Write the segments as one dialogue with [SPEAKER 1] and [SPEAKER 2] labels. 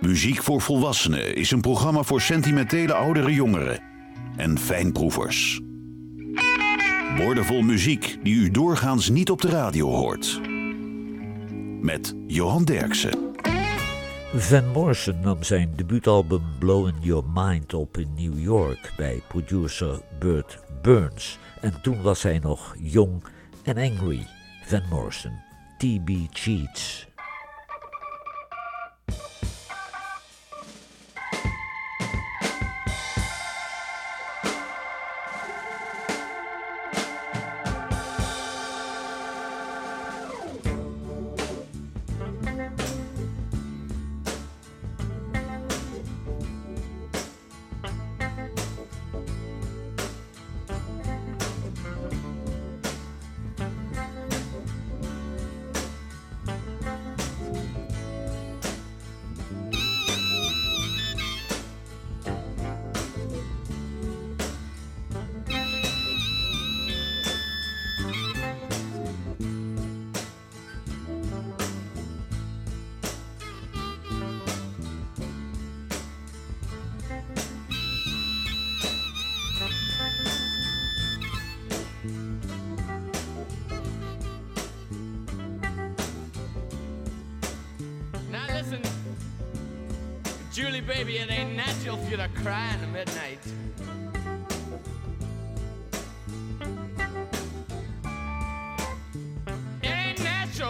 [SPEAKER 1] Muziek voor Volwassenen is een programma voor sentimentele oudere jongeren en fijnproevers. Woordenvol muziek die u doorgaans niet op de radio hoort. Met Johan Derksen.
[SPEAKER 2] Van Morrison nam zijn debuutalbum Blowing Your Mind op in New York bij producer Burt Burns. En toen was hij nog jong en angry. Van Morrison, TB Cheats.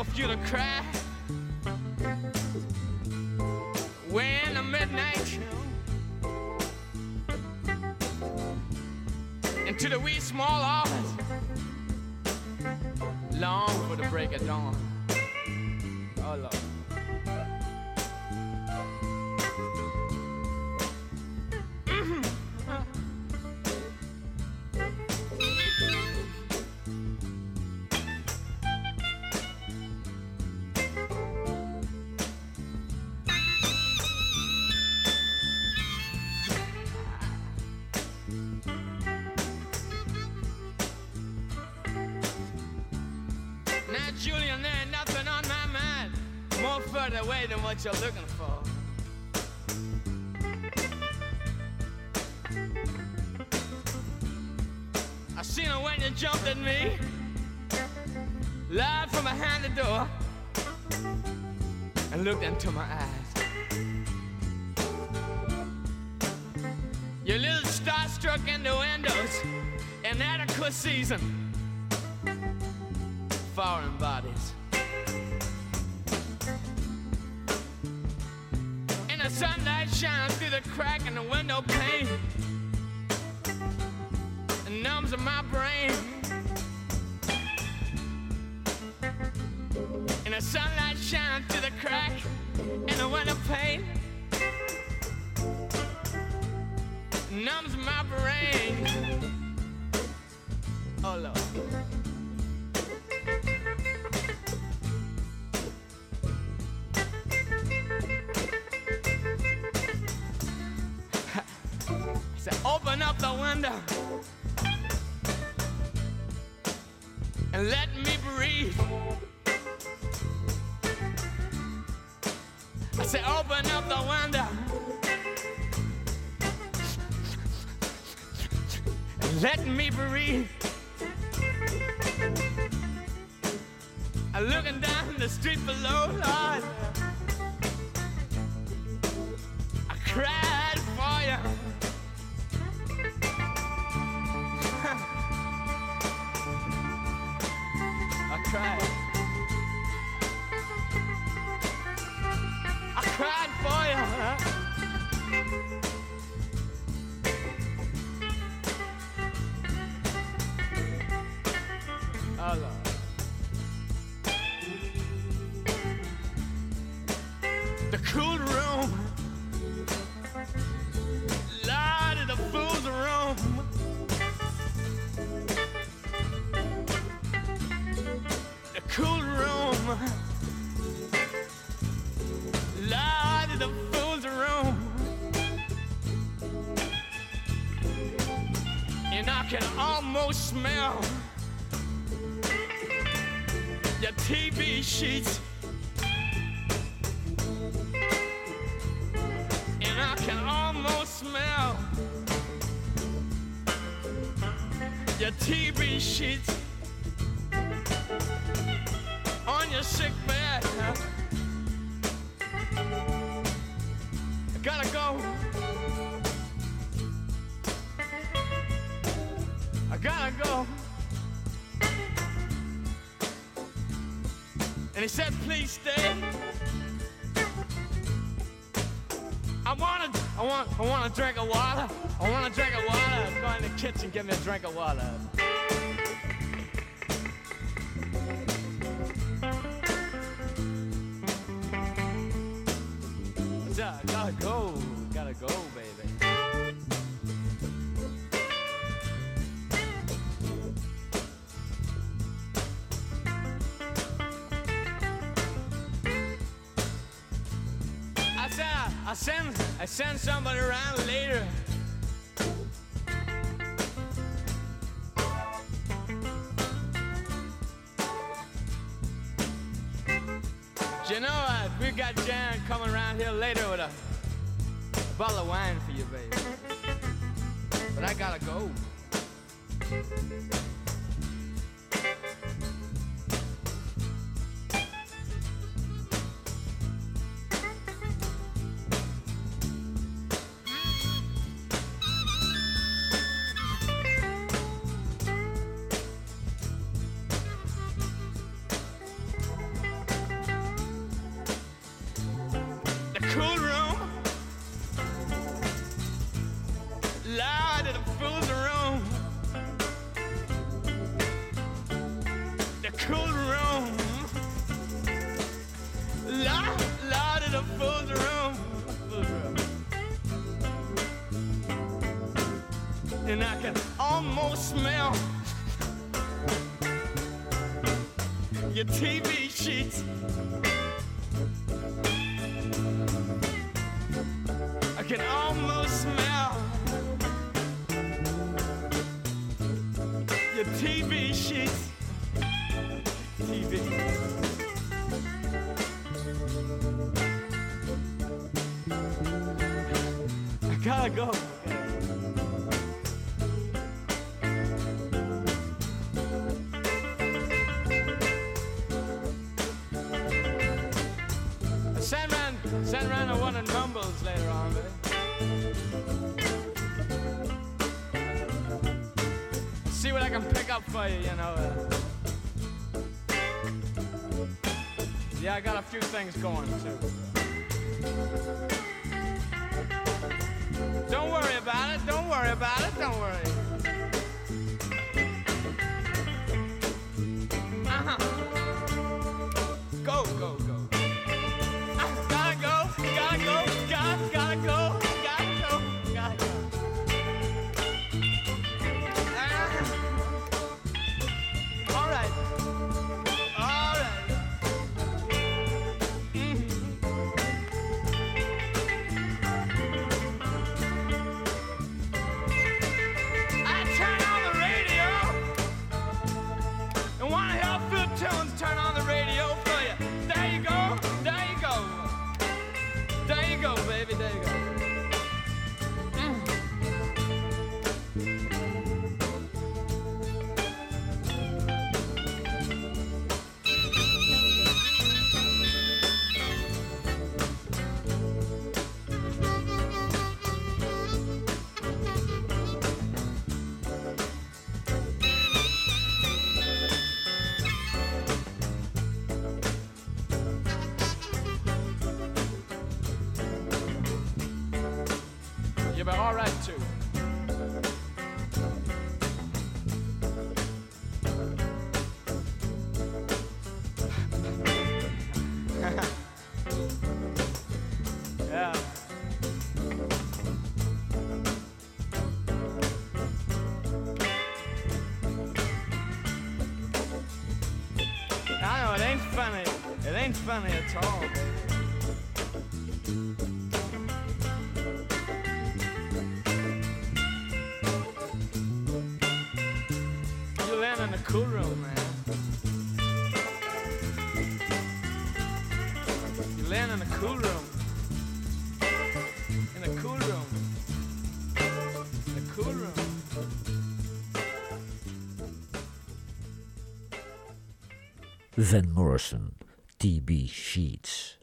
[SPEAKER 3] Natural for you to cry when the midnight into the wee small hours long for the break of dawn. Oh Lord. What you're looking color. open up the window. sheets. And I can almost smell your TV sheets on your sick bed. I gotta go. I gotta go. And he said, please stay. I want to, I want, I want to drink a water. I want to drink a water. Go in the kitchen, give me a drink of water. TV. few things going too.
[SPEAKER 2] Van Morrison, T.B. Sheets.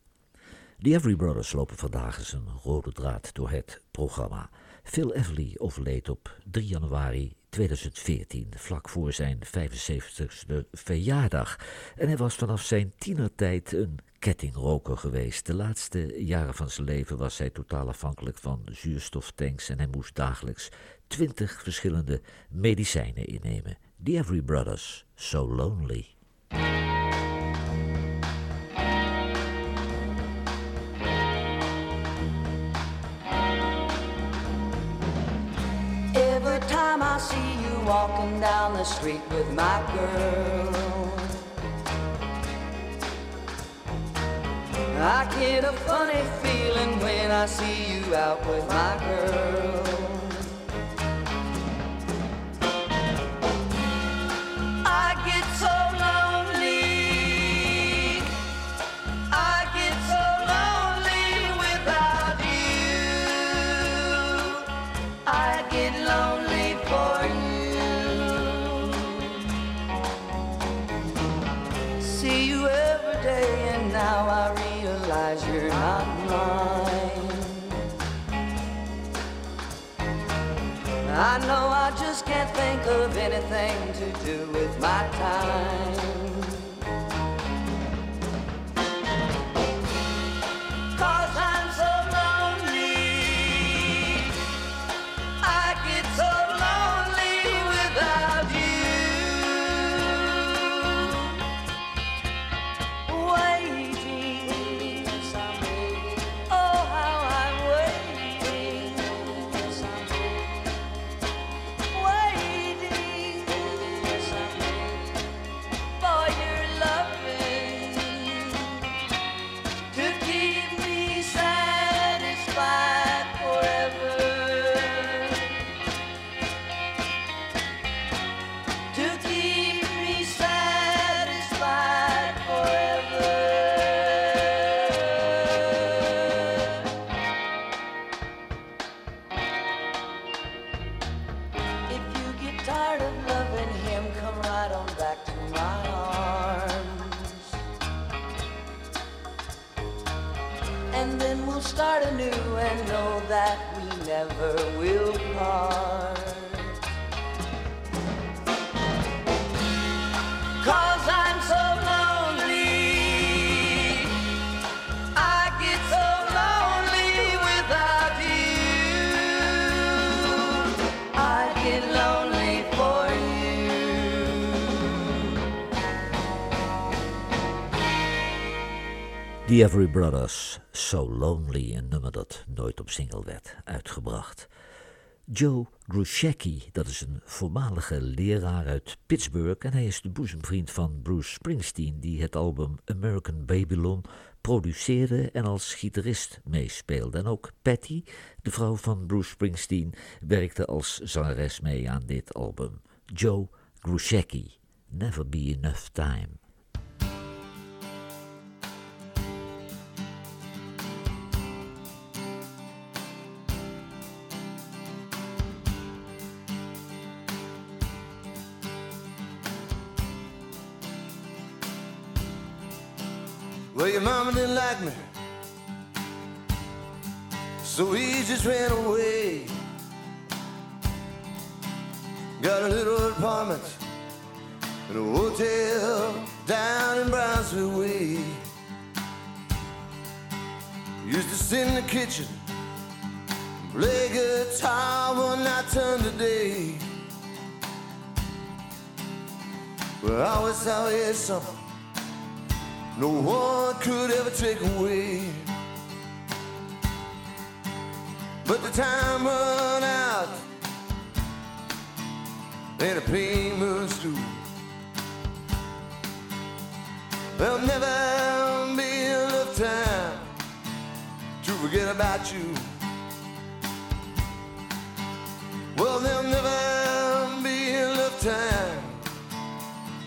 [SPEAKER 2] The Every Brothers lopen vandaag eens een rode draad door het programma. Phil Everly overleed op 3 januari 2014, vlak voor zijn 75ste verjaardag. En hij was vanaf zijn tienertijd een kettingroker geweest. De laatste jaren van zijn leven was hij totaal afhankelijk van zuurstoftanks en hij moest dagelijks 20 verschillende medicijnen innemen. The Every Brothers, So Lonely.
[SPEAKER 4] The street with my girl, I get a funny feeling when I see you out with my girl. Can't think of anything to do with my time.
[SPEAKER 2] The Every Brothers, So Lonely, een nummer dat nooit op single werd uitgebracht. Joe Grushecki, dat is een voormalige leraar uit Pittsburgh en hij is de boezemvriend van Bruce Springsteen, die het album American Babylon produceerde en als gitarist meespeelde. En ook Patty, de vrouw van Bruce Springsteen, werkte als zangeres mee aan dit album. Joe Grushecki, Never Be Enough Time.
[SPEAKER 5] Apartment in a hotel down in Brownsville Way. Used to sit in the kitchen, and play guitar one night turned to day. Well, I always thought he had something no one could ever take away. But the time run out, and the pain moves through. There'll never be enough time to forget about you. Well, there'll never be enough time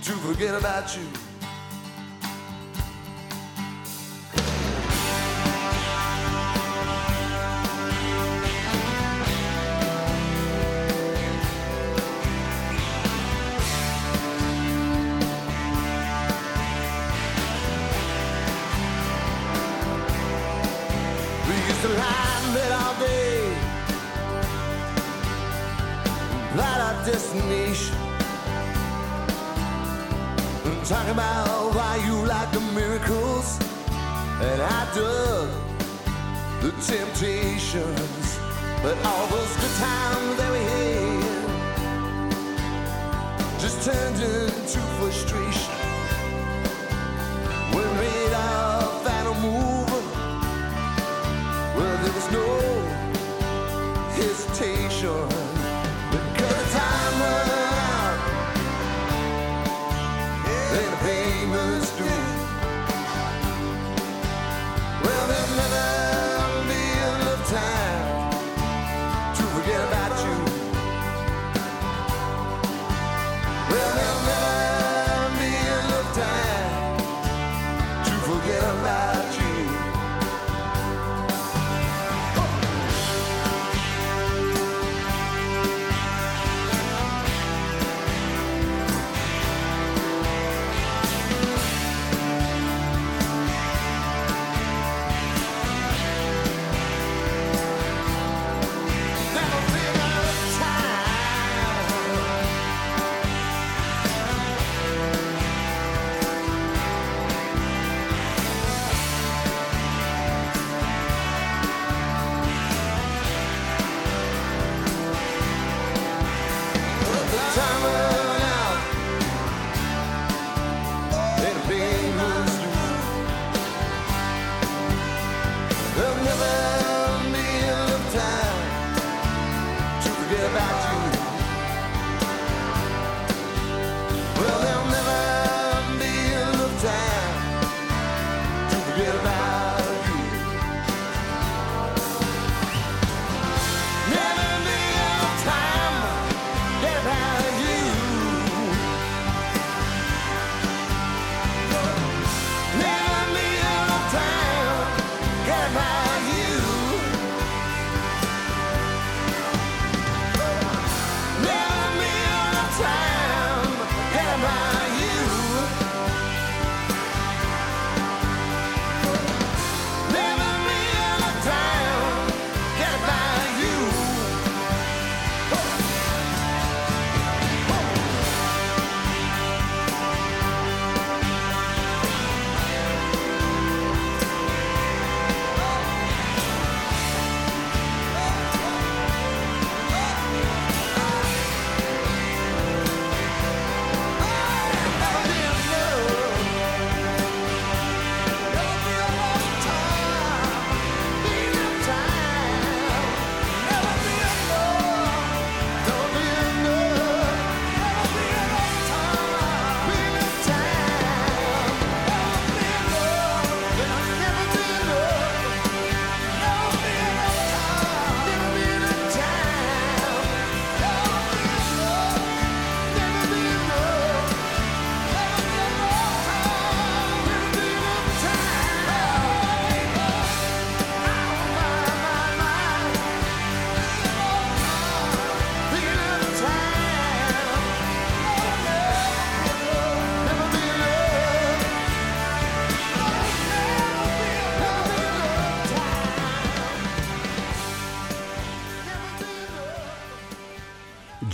[SPEAKER 5] to forget about you. Lie in bed all day, plot our destination. And talk about why you like the miracles, and I dug the temptations. But all those good times that we had just turned into frustration.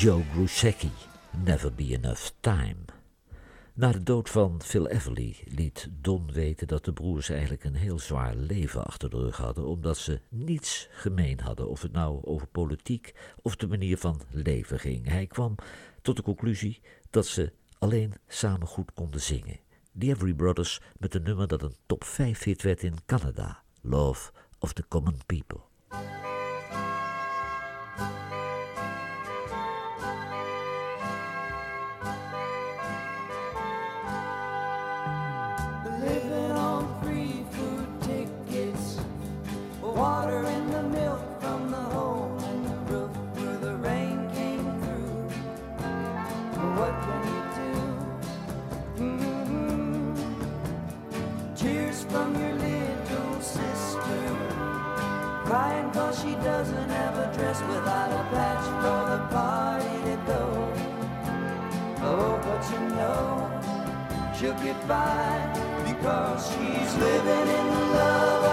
[SPEAKER 2] Joe Grusecki, Never Be Enough Time. Na de dood van Phil Everly liet Don weten dat de broers eigenlijk een heel zwaar leven achter de rug hadden, omdat ze niets gemeen hadden, of het nou over politiek of de manier van leven ging. Hij kwam tot de conclusie dat ze alleen samen goed konden zingen. The Every Brothers met een nummer dat een top 5 hit werd in Canada, Love of the Common People.
[SPEAKER 4] Water in the milk from the hole in the roof where the rain came through. What can you do? Mhm. Cheers from your little sister, crying cause she doesn't have a dress without a patch for the party to go. Oh, but you know she'll get by because she's living in love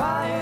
[SPEAKER 4] try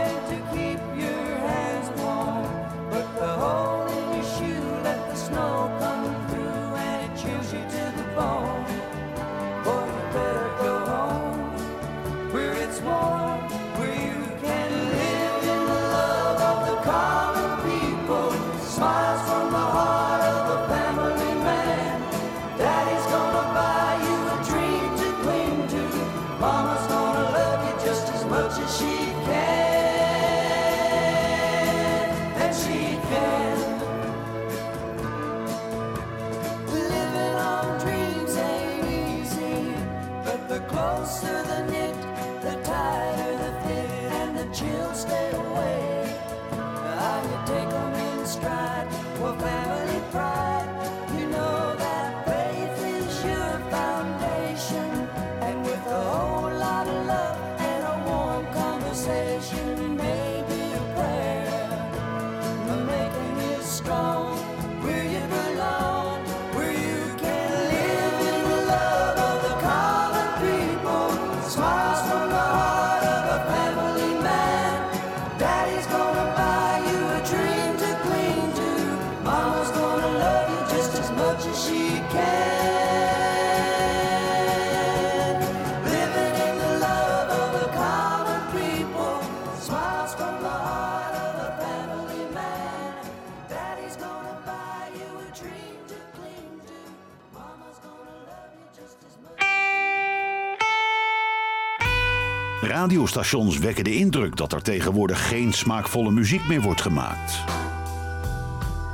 [SPEAKER 1] radiostations wekken de indruk dat er tegenwoordig geen smaakvolle muziek meer wordt gemaakt.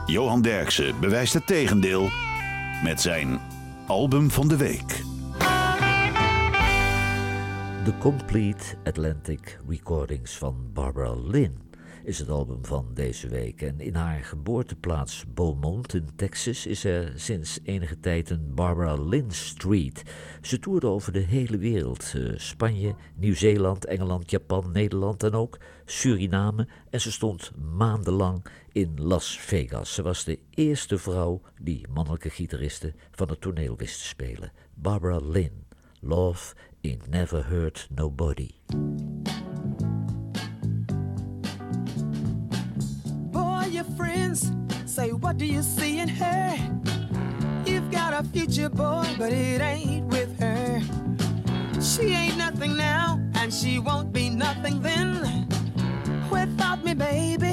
[SPEAKER 1] Johan Derksen bewijst het tegendeel met zijn album van de week.
[SPEAKER 2] The Complete Atlantic Recordings van Barbara Lynn is het album van deze week. En in haar geboorteplaats Beaumont in Texas is er sinds enige tijd een Barbara Lynn Street. Ze toerde over de hele wereld: eh, Spanje, Nieuw-Zeeland, Engeland, Japan, Nederland en ook Suriname. En ze stond maandenlang in Las Vegas. Ze was de eerste vrouw die mannelijke gitaristen van het toneel wist te spelen. Barbara Lynn. Love It Never Hurt Nobody.
[SPEAKER 6] friends say, What do you see in her? You've got a future, boy, but it ain't with her. She ain't nothing now, and she won't be nothing then. Without me, baby.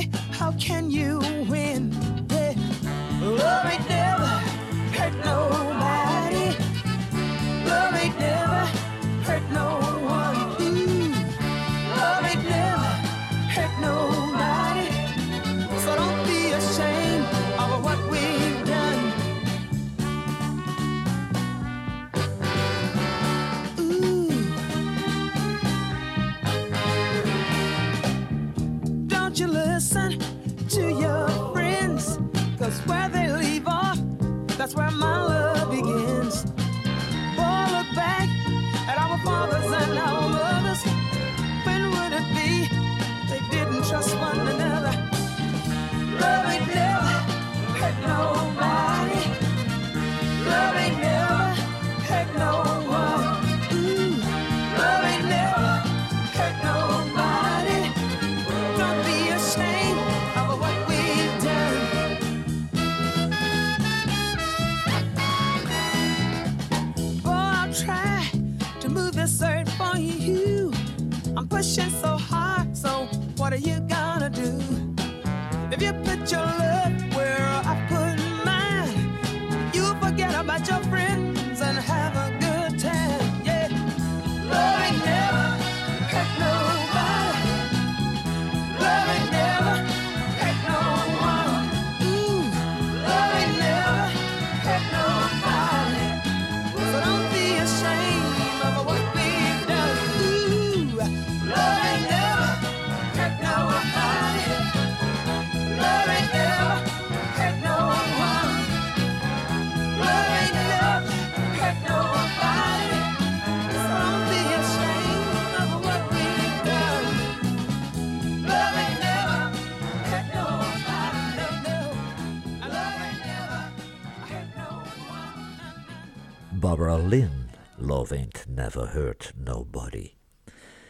[SPEAKER 6] Love Never Hurt Nobody.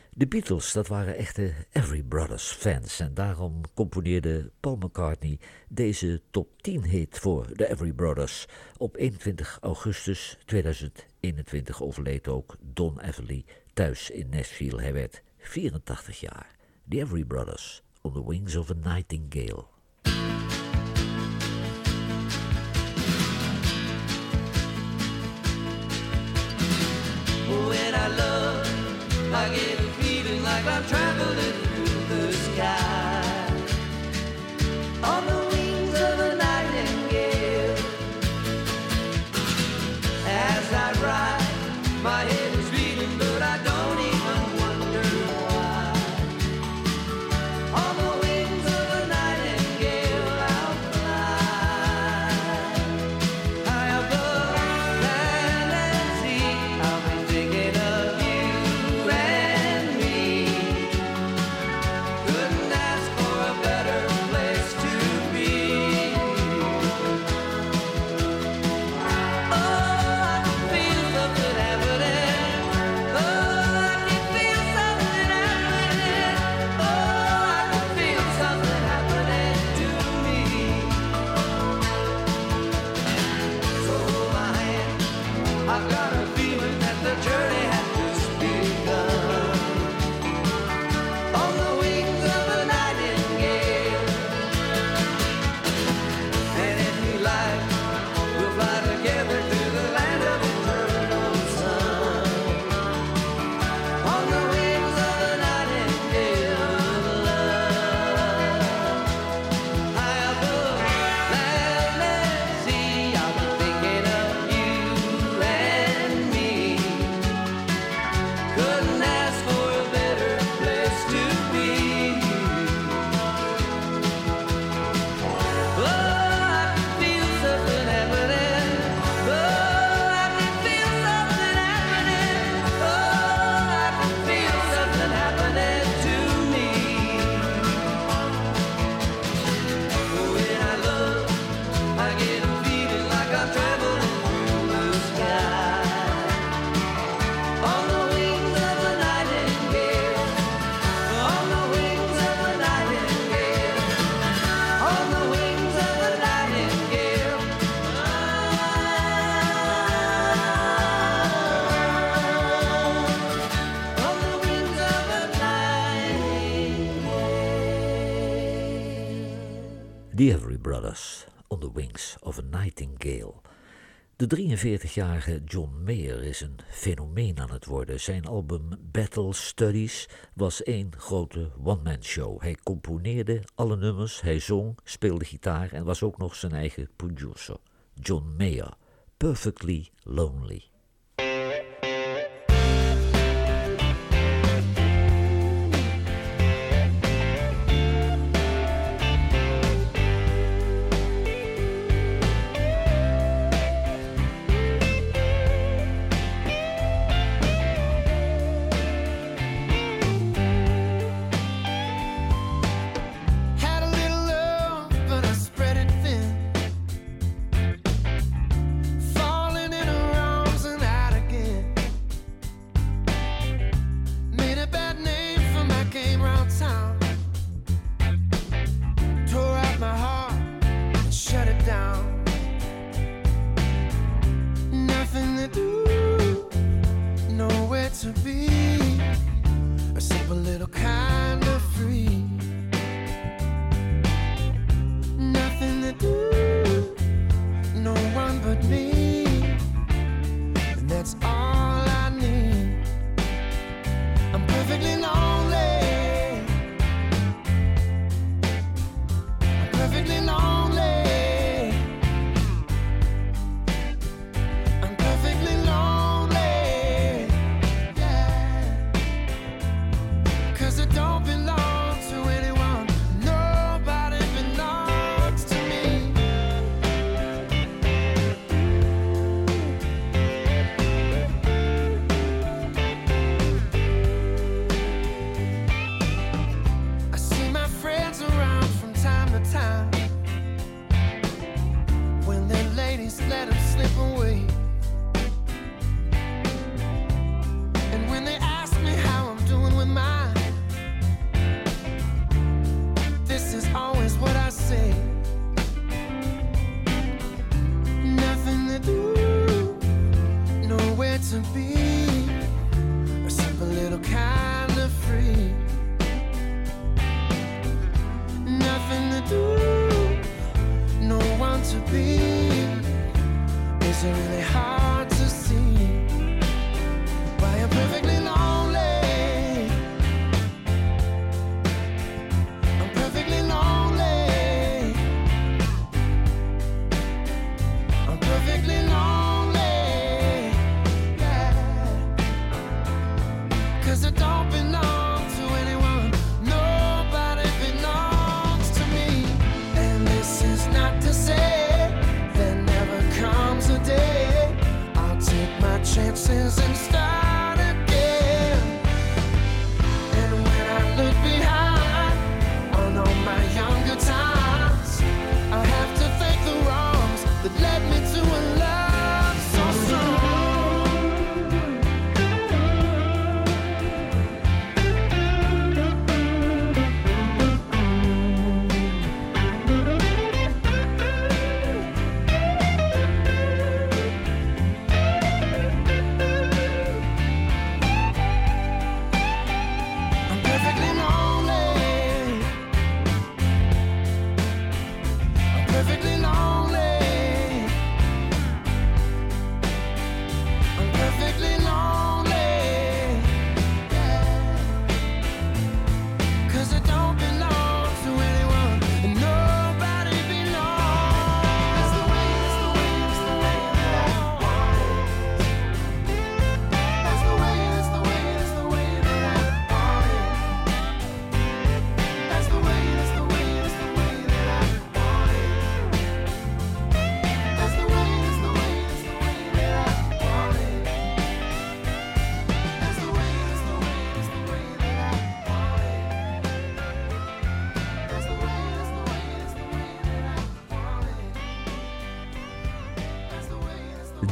[SPEAKER 2] De Beatles, dat waren echte Every Brothers fans en daarom componeerde Paul McCartney deze top 10 hit voor de Every Brothers. Op 21 augustus 2021 overleed ook Don Everly thuis in Nashville. Hij werd 84 jaar. The Every Brothers, On the Wings of a Nightingale.
[SPEAKER 4] I get a feeling like I'm trapped. On the Wings of a Nightingale.
[SPEAKER 2] De 43-jarige John Mayer is een fenomeen aan het worden. Zijn album Battle Studies was één grote one-man-show. Hij componeerde alle nummers, hij zong, speelde gitaar en was ook nog zijn eigen producer. John Mayer, Perfectly Lonely.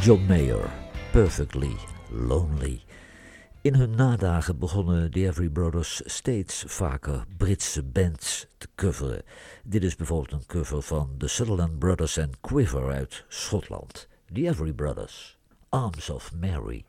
[SPEAKER 4] John Mayer, Perfectly Lonely. In hun nadagen begonnen The Every Brothers steeds vaker Britse bands te coveren. Dit is bijvoorbeeld een cover van The Sutherland Brothers and Quiver uit Schotland. The Every Brothers, Arms of Mary.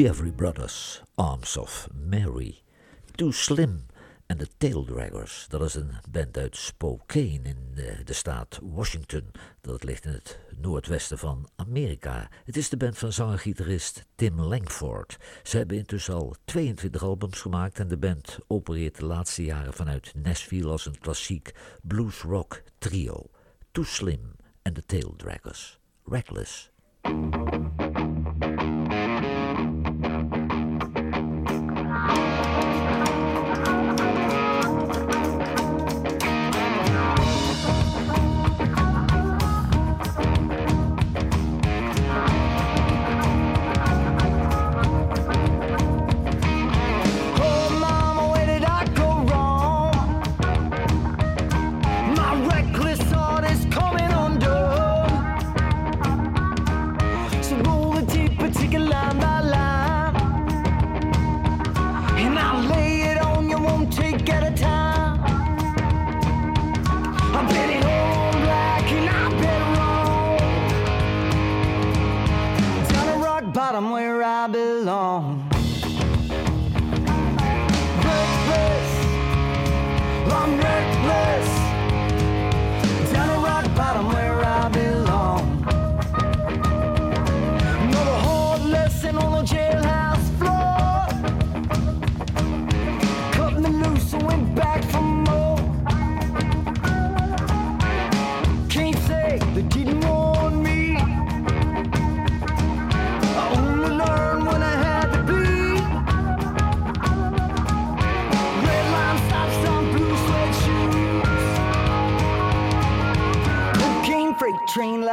[SPEAKER 2] The
[SPEAKER 4] Every Brothers, Arms of Mary, Too Slim
[SPEAKER 2] en de Taildraggers. Dat is een band uit Spokane in eh, de, staat Washington. Dat ligt in het noordwesten van Amerika. Het is de band van zangergitarist Tim Langford. Ze hebben intussen al 22 albums gemaakt en de band opereert de laatste jaren vanuit Nashville als een klassiek blues-rock trio. Too Slim en de Taildraggers. Reckless.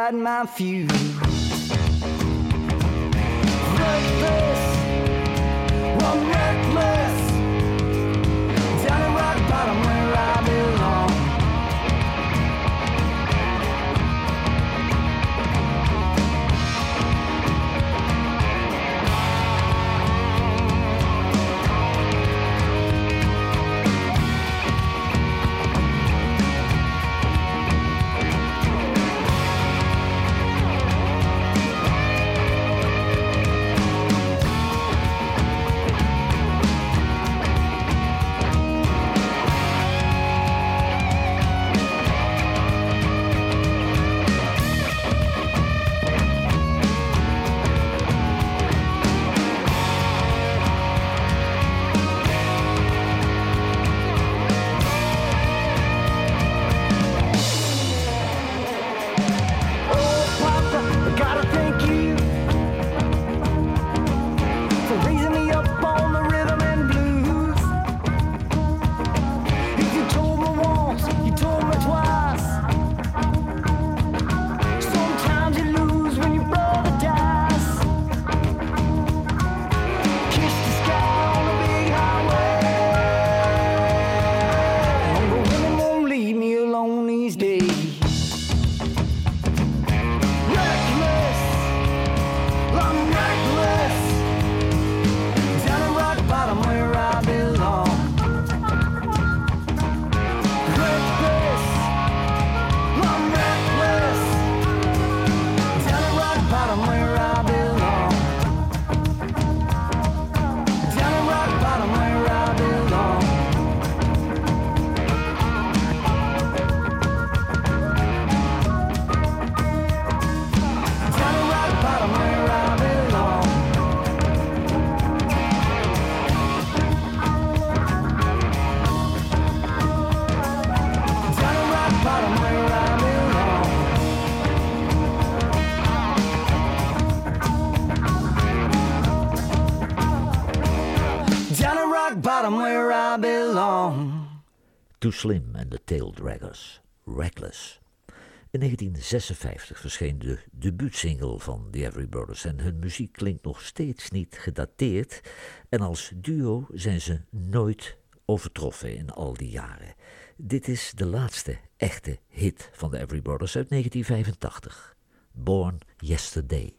[SPEAKER 7] inside my fuse.
[SPEAKER 2] Taildraggers. Reckless. In 1956 verscheen de debuutsingle van The Every Brothers en hun muziek klinkt nog steeds niet gedateerd en als duo zijn ze nooit overtroffen in al die jaren. Dit is de laatste echte hit van de Every Brothers uit 1985. Born Yesterday.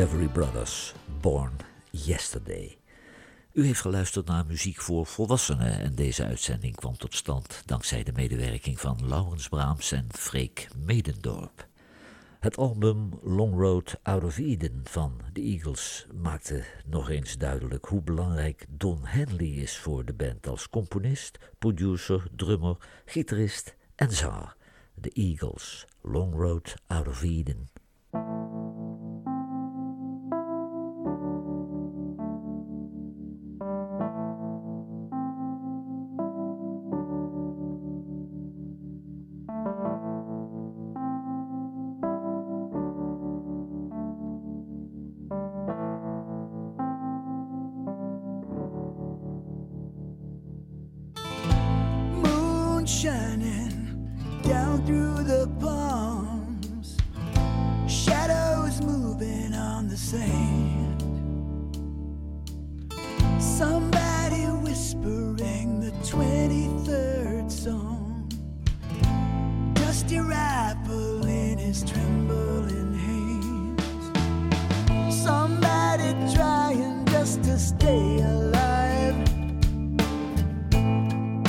[SPEAKER 2] Devery Every Brothers, Born Yesterday. U heeft geluisterd naar muziek voor volwassenen en deze uitzending kwam tot stand dankzij de medewerking van Laurens Braams en Freek Medendorp. Het album Long Road Out of Eden van The Eagles maakte nog eens duidelijk hoe belangrijk Don Henley is voor de band als componist, producer, drummer, gitarist en zanger. De Eagles, Long Road Out of Eden.
[SPEAKER 6] Somebody trying just to stay alive.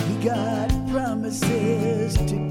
[SPEAKER 6] He got promises to